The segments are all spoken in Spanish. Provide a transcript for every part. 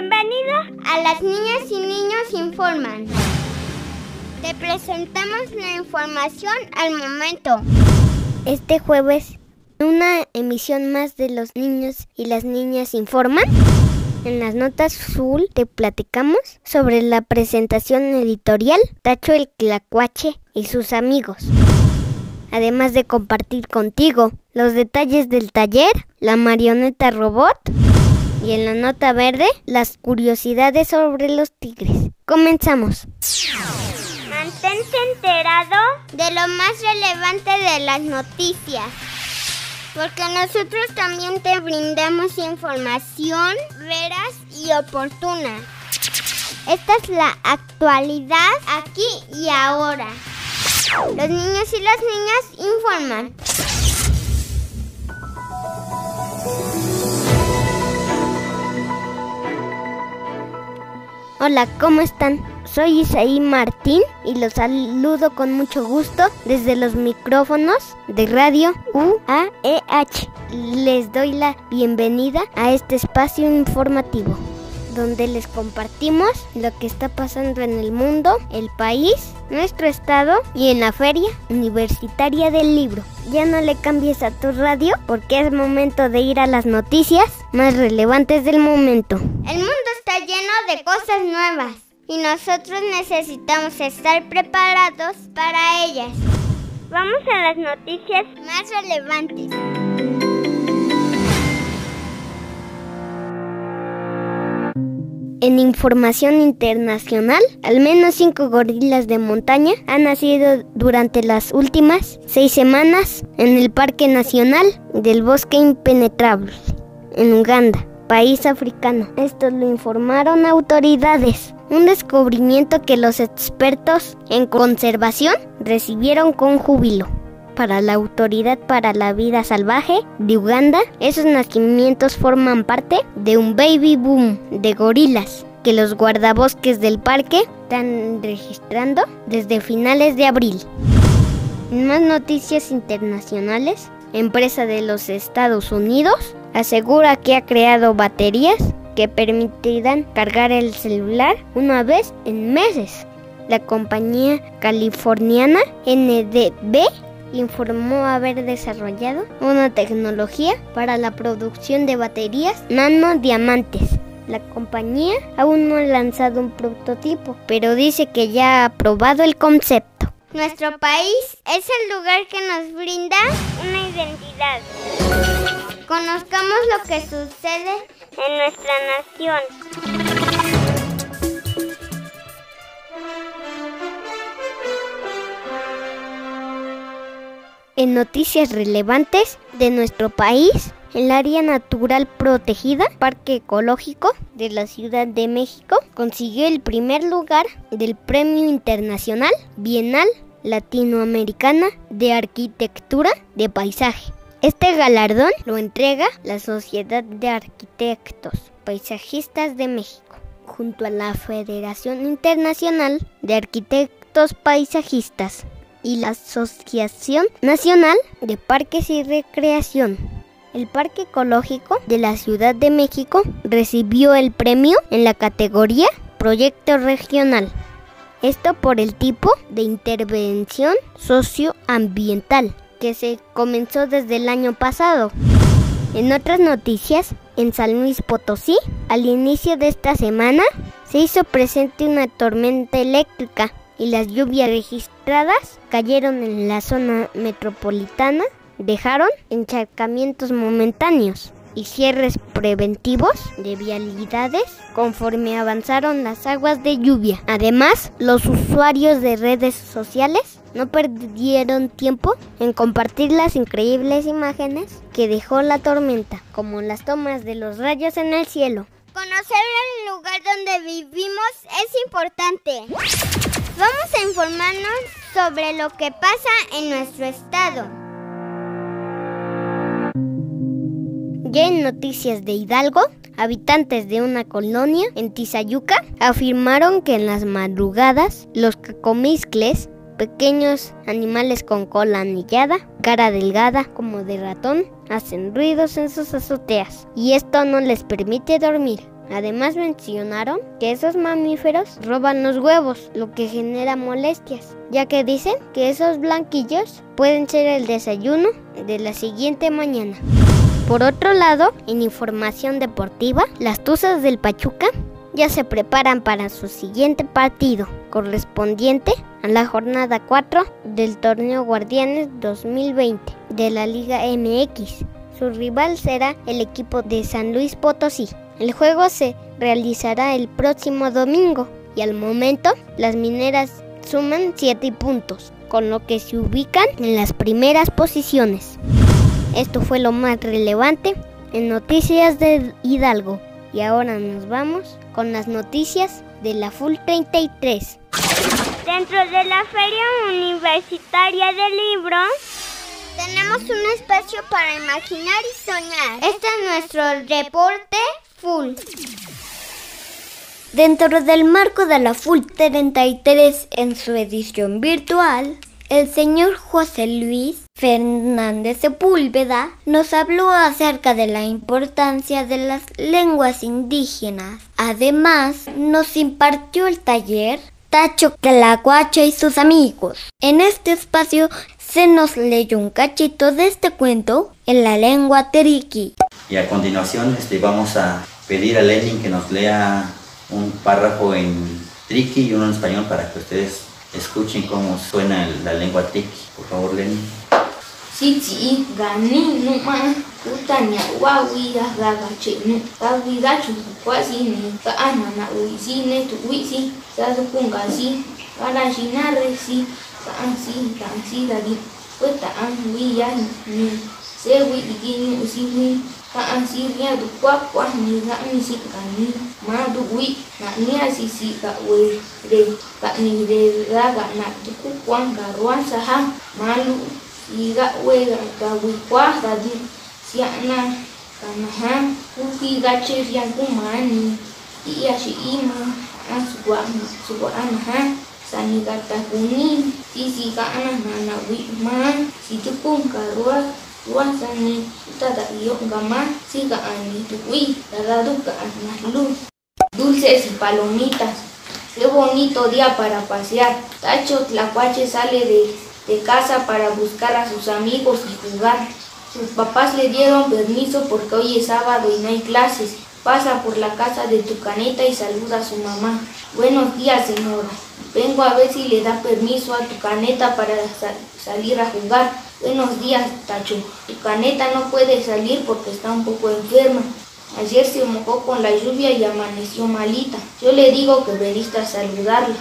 Bienvenido a Las Niñas y Niños Informan. Te presentamos la información al momento. Este jueves, una emisión más de Los Niños y las Niñas Informan. En las notas azul te platicamos sobre la presentación editorial Tacho el Clacuache y sus amigos. Además de compartir contigo los detalles del taller, la marioneta robot y en la nota verde las curiosidades sobre los tigres. Comenzamos. Mantente enterado de lo más relevante de las noticias. Porque nosotros también te brindamos información veraz y oportuna. Esta es la actualidad aquí y ahora. Los niños y las niñas informan. Hola, ¿cómo están? Soy Isaí Martín y los saludo con mucho gusto desde los micrófonos de Radio UAEH. Les doy la bienvenida a este espacio informativo donde les compartimos lo que está pasando en el mundo, el país, nuestro estado y en la Feria Universitaria del Libro. Ya no le cambies a tu radio porque es momento de ir a las noticias más relevantes del momento. El mundo lleno de cosas nuevas y nosotros necesitamos estar preparados para ellas. Vamos a las noticias más relevantes. En información internacional, al menos cinco gorilas de montaña han nacido durante las últimas seis semanas en el Parque Nacional del Bosque Impenetrable, en Uganda, país africano. Esto lo informaron autoridades. Un descubrimiento que los expertos en conservación recibieron con júbilo para la Autoridad para la Vida Salvaje de Uganda, esos nacimientos forman parte de un baby boom de gorilas que los guardabosques del parque están registrando desde finales de abril. Más noticias internacionales, empresa de los Estados Unidos asegura que ha creado baterías que permitirán cargar el celular una vez en meses. La compañía californiana NDB informó haber desarrollado una tecnología para la producción de baterías nanodiamantes. La compañía aún no ha lanzado un prototipo, pero dice que ya ha aprobado el concepto. Nuestro país es el lugar que nos brinda una identidad. Conozcamos lo que sucede en nuestra nación. En noticias relevantes de nuestro país, el área natural protegida, Parque Ecológico de la Ciudad de México, consiguió el primer lugar del Premio Internacional Bienal Latinoamericana de Arquitectura de Paisaje. Este galardón lo entrega la Sociedad de Arquitectos Paisajistas de México, junto a la Federación Internacional de Arquitectos Paisajistas y la Asociación Nacional de Parques y Recreación. El Parque Ecológico de la Ciudad de México recibió el premio en la categoría Proyecto Regional. Esto por el tipo de intervención socioambiental que se comenzó desde el año pasado. En otras noticias, en San Luis Potosí, al inicio de esta semana, se hizo presente una tormenta eléctrica y las lluvias registradas cayeron en la zona metropolitana, dejaron encharcamientos momentáneos y cierres preventivos de vialidades conforme avanzaron las aguas de lluvia. Además, los usuarios de redes sociales no perdieron tiempo en compartir las increíbles imágenes que dejó la tormenta, como las tomas de los rayos en el cielo. Conocer el lugar donde vivimos es importante. Vamos a informarnos sobre lo que pasa en nuestro estado. Ya en noticias de Hidalgo, habitantes de una colonia en Tizayuca afirmaron que en las madrugadas los cacomiscles, pequeños animales con cola anillada, cara delgada como de ratón, hacen ruidos en sus azoteas y esto no les permite dormir. Además mencionaron que esos mamíferos roban los huevos, lo que genera molestias, ya que dicen que esos blanquillos pueden ser el desayuno de la siguiente mañana. Por otro lado, en información deportiva, las Tuzas del Pachuca ya se preparan para su siguiente partido, correspondiente a la jornada 4 del torneo Guardianes 2020 de la Liga MX. Su rival será el equipo de San Luis Potosí. El juego se realizará el próximo domingo y al momento las mineras suman 7 puntos, con lo que se ubican en las primeras posiciones. Esto fue lo más relevante en Noticias de Hidalgo. Y ahora nos vamos con las noticias de la Full 33. Dentro de la Feria Universitaria del Libro, tenemos un espacio para imaginar y soñar. Este es nuestro reporte full. Dentro del marco de la Full 33 en su edición virtual, el señor José Luis Fernández Sepúlveda nos habló acerca de la importancia de las lenguas indígenas. Además, nos impartió el taller Tacho Tlacuache y sus amigos. En este espacio se nos leyó un cachito de este cuento en la lengua teriki. Y a continuación este, vamos a pedir a Lenin que nos lea un párrafo en triqui y uno en español para que ustedes escuchen cómo suena la lengua tiki. Por favor, Lenny. Chichi gani numa utanya wawiga gaga chenu wawiga chukwazini kaanana uizine tuwizi sazukungazi kalajinaresi kaansi tansi lagi wetaan wiya ni sewi igini usini kaansi ria dukwakwa ni gamisi kani maduwi naknia sisi kawere kanireraga na dukukwanga ruan saha malu iga wega ga wikwa ga di siana kana ha kuki ga cheria kumani iya shi ima aswa suwa ana ha sani kata kuni sisi ka ana na wi ma si tukun ka ruwa ruwa sani tada iyo gama si ka ani tukui tada duka ana lu. Dulces y palomitas Qué bonito día para pasear. Tacho Tlacuache sale de de casa para buscar a sus amigos y jugar. Sus papás le dieron permiso porque hoy es sábado y no hay clases. Pasa por la casa de tu caneta y saluda a su mamá. Buenos días, señora. Vengo a ver si le da permiso a tu caneta para sal salir a jugar. Buenos días, Tacho. Tu caneta no puede salir porque está un poco enferma. Ayer se mojó con la lluvia y amaneció malita. Yo le digo que veniste a saludarla.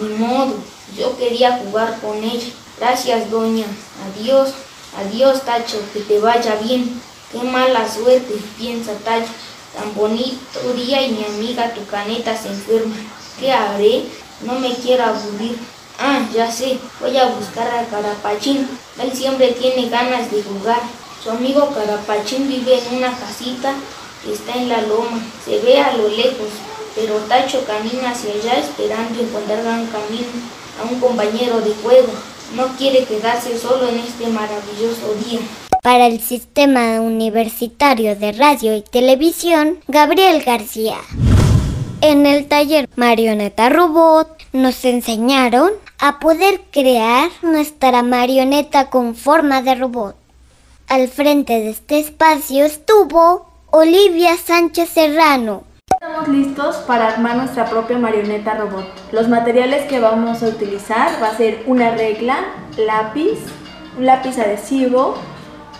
Ni modo, yo quería jugar con ella. Gracias, doña. Adiós. Adiós, Tacho. Que te vaya bien. Qué mala suerte, piensa Tacho. Tan bonito día y mi amiga tu caneta se enferma. ¿Qué haré? No me quiero aburrir. Ah, ya sé. Voy a buscar a Carapachín. Él siempre tiene ganas de jugar. Su amigo Carapachín vive en una casita que está en la loma. Se ve a lo lejos, pero Tacho camina hacia allá esperando encontrar un camino a un compañero de juego. No quiere quedarse solo en este maravilloso día. Para el Sistema Universitario de Radio y Televisión, Gabriel García. En el taller Marioneta Robot nos enseñaron a poder crear nuestra marioneta con forma de robot. Al frente de este espacio estuvo Olivia Sánchez Serrano. Estamos listos para armar nuestra propia marioneta robot. Los materiales que vamos a utilizar va a ser una regla, lápiz, un lápiz adhesivo,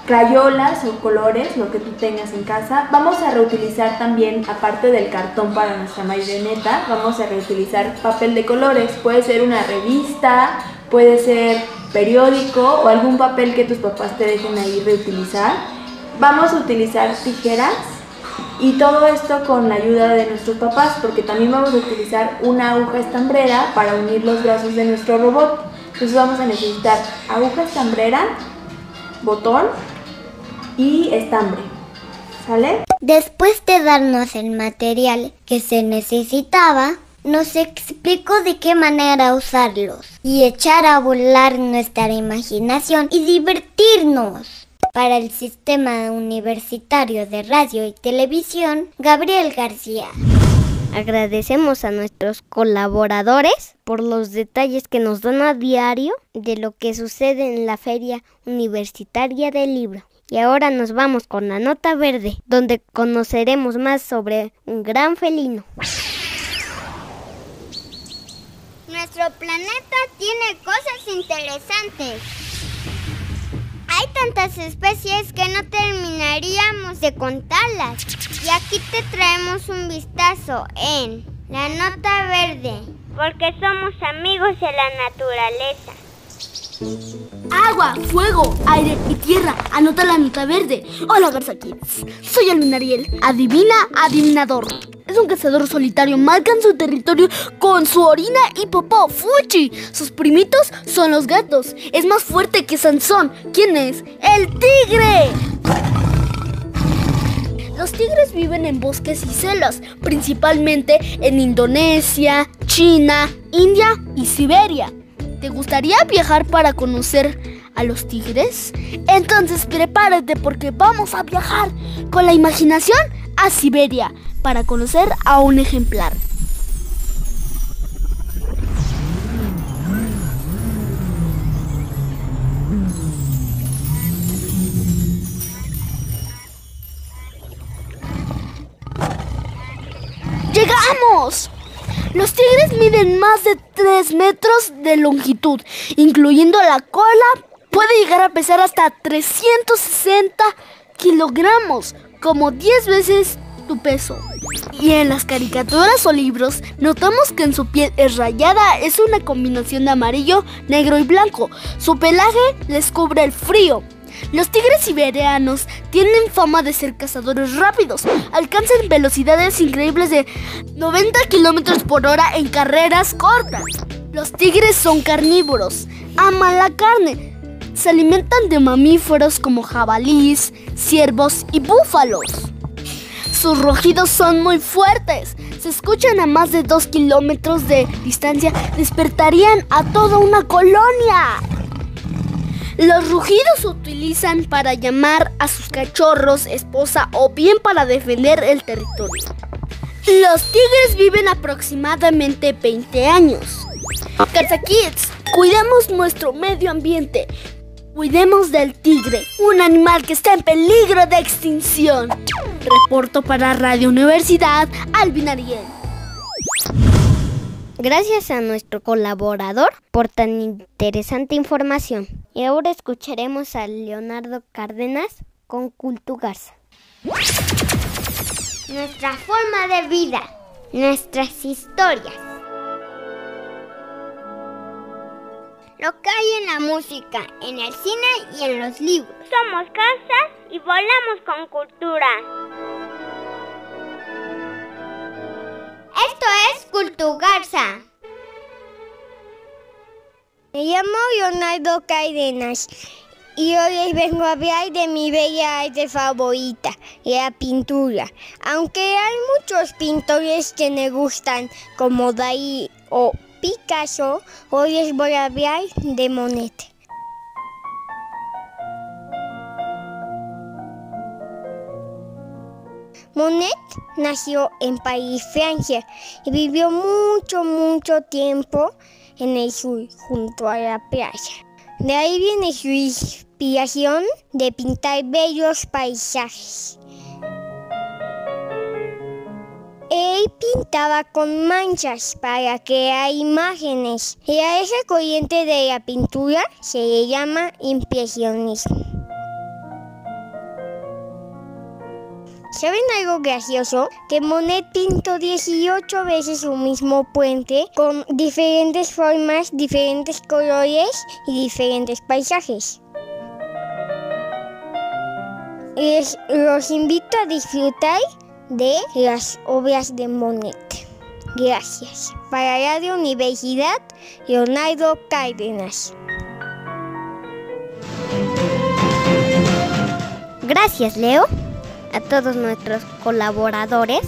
crayolas o colores, lo que tú tengas en casa. Vamos a reutilizar también, aparte del cartón para nuestra marioneta, vamos a reutilizar papel de colores. Puede ser una revista, puede ser periódico o algún papel que tus papás te dejen ahí reutilizar. Vamos a utilizar tijeras y todo esto con la ayuda de nuestros papás porque también vamos a utilizar una aguja estambrera para unir los brazos de nuestro robot. Entonces vamos a necesitar aguja estambrera, botón y estambre. ¿Sale? Después de darnos el material que se necesitaba, nos explicó de qué manera usarlos y echar a volar nuestra imaginación y divertirnos. Para el Sistema Universitario de Radio y Televisión, Gabriel García. Agradecemos a nuestros colaboradores por los detalles que nos dan a diario de lo que sucede en la Feria Universitaria del Libro. Y ahora nos vamos con la nota verde, donde conoceremos más sobre un gran felino. Nuestro planeta tiene cosas interesantes. Hay tantas especies que no terminaríamos de contarlas. Y aquí te traemos un vistazo en la nota verde, porque somos amigos de la naturaleza. Agua, fuego, aire y tierra. Anota la nota verde. Hola, Garza Kids. Soy Alvin Ariel. Adivina, adivinador. Es un cazador solitario. Marcan su territorio con su orina y popó. ¡Fuchi! Sus primitos son los gatos. Es más fuerte que Sansón. ¿Quién es? ¡El tigre! Los tigres viven en bosques y selvas, principalmente en Indonesia, China, India y Siberia. ¿Te gustaría viajar para conocer a los tigres? Entonces prepárate porque vamos a viajar con la imaginación a Siberia para conocer a un ejemplar. ¡Llegamos! Los tigres miden más de 3 metros de longitud, incluyendo la cola. Puede llegar a pesar hasta 360 kilogramos, como 10 veces tu peso. Y en las caricaturas o libros notamos que en su piel es rayada, es una combinación de amarillo, negro y blanco. Su pelaje les cubre el frío. Los tigres siberianos tienen fama de ser cazadores rápidos. Alcanzan velocidades increíbles de 90 kilómetros por hora en carreras cortas. Los tigres son carnívoros. Aman la carne. Se alimentan de mamíferos como jabalíes, ciervos y búfalos. Sus rugidos son muy fuertes. Se escuchan a más de 2 kilómetros de distancia. Despertarían a toda una colonia. Los rugidos se utilizan para llamar a sus cachorros, esposa o bien para defender el territorio. Los tigres viven aproximadamente 20 años. Kids, cuidemos nuestro medio ambiente. Cuidemos del tigre, un animal que está en peligro de extinción. Reporto para Radio Universidad, Alvin Ariel. Gracias a nuestro colaborador por tan interesante información. Y ahora escucharemos a Leonardo Cárdenas con Cultu Garza. Nuestra forma de vida, nuestras historias. Lo que hay en la música, en el cine y en los libros. Somos casas y volamos con cultura. Esto es Cultugarza. Me llamo Leonardo Cárdenas y hoy les vengo a hablar de mi bella arte favorita, la pintura. Aunque hay muchos pintores que me gustan, como Dalí o Picasso, hoy les voy a hablar de Monet. Monet nació en París, Francia, y vivió mucho, mucho tiempo en el sur, junto a la playa. De ahí viene su inspiración de pintar bellos paisajes. Él pintaba con manchas para crear imágenes y a esa corriente de la pintura se le llama impresionismo. ¿Saben algo gracioso? Que Monet pintó 18 veces su mismo puente con diferentes formas, diferentes colores y diferentes paisajes. Les los invito a disfrutar de las obras de Monet. Gracias. Para Radio Universidad, Leonardo Cárdenas. Gracias, Leo a todos nuestros colaboradores,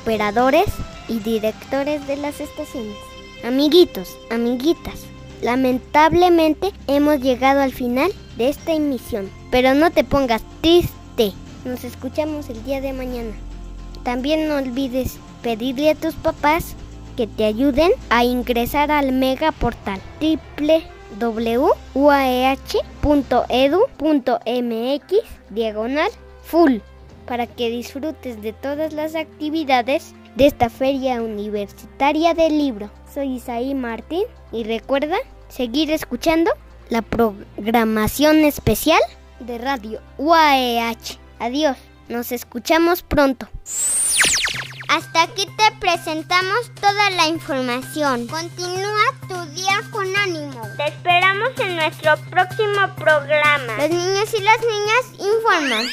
operadores y directores de las estaciones. Amiguitos, amiguitas, lamentablemente hemos llegado al final de esta emisión, pero no te pongas triste. Nos escuchamos el día de mañana. También no olvides pedirle a tus papás que te ayuden a ingresar al mega portal www.uaeh.edu.mx diagonal full para que disfrutes de todas las actividades de esta feria universitaria del libro. Soy Isaí Martín y recuerda seguir escuchando la programación especial de Radio UAEH. Adiós, nos escuchamos pronto. Hasta aquí te presentamos toda la información. Continúa tu día con ánimo. Te esperamos en nuestro próximo programa. Los niños y las niñas informan.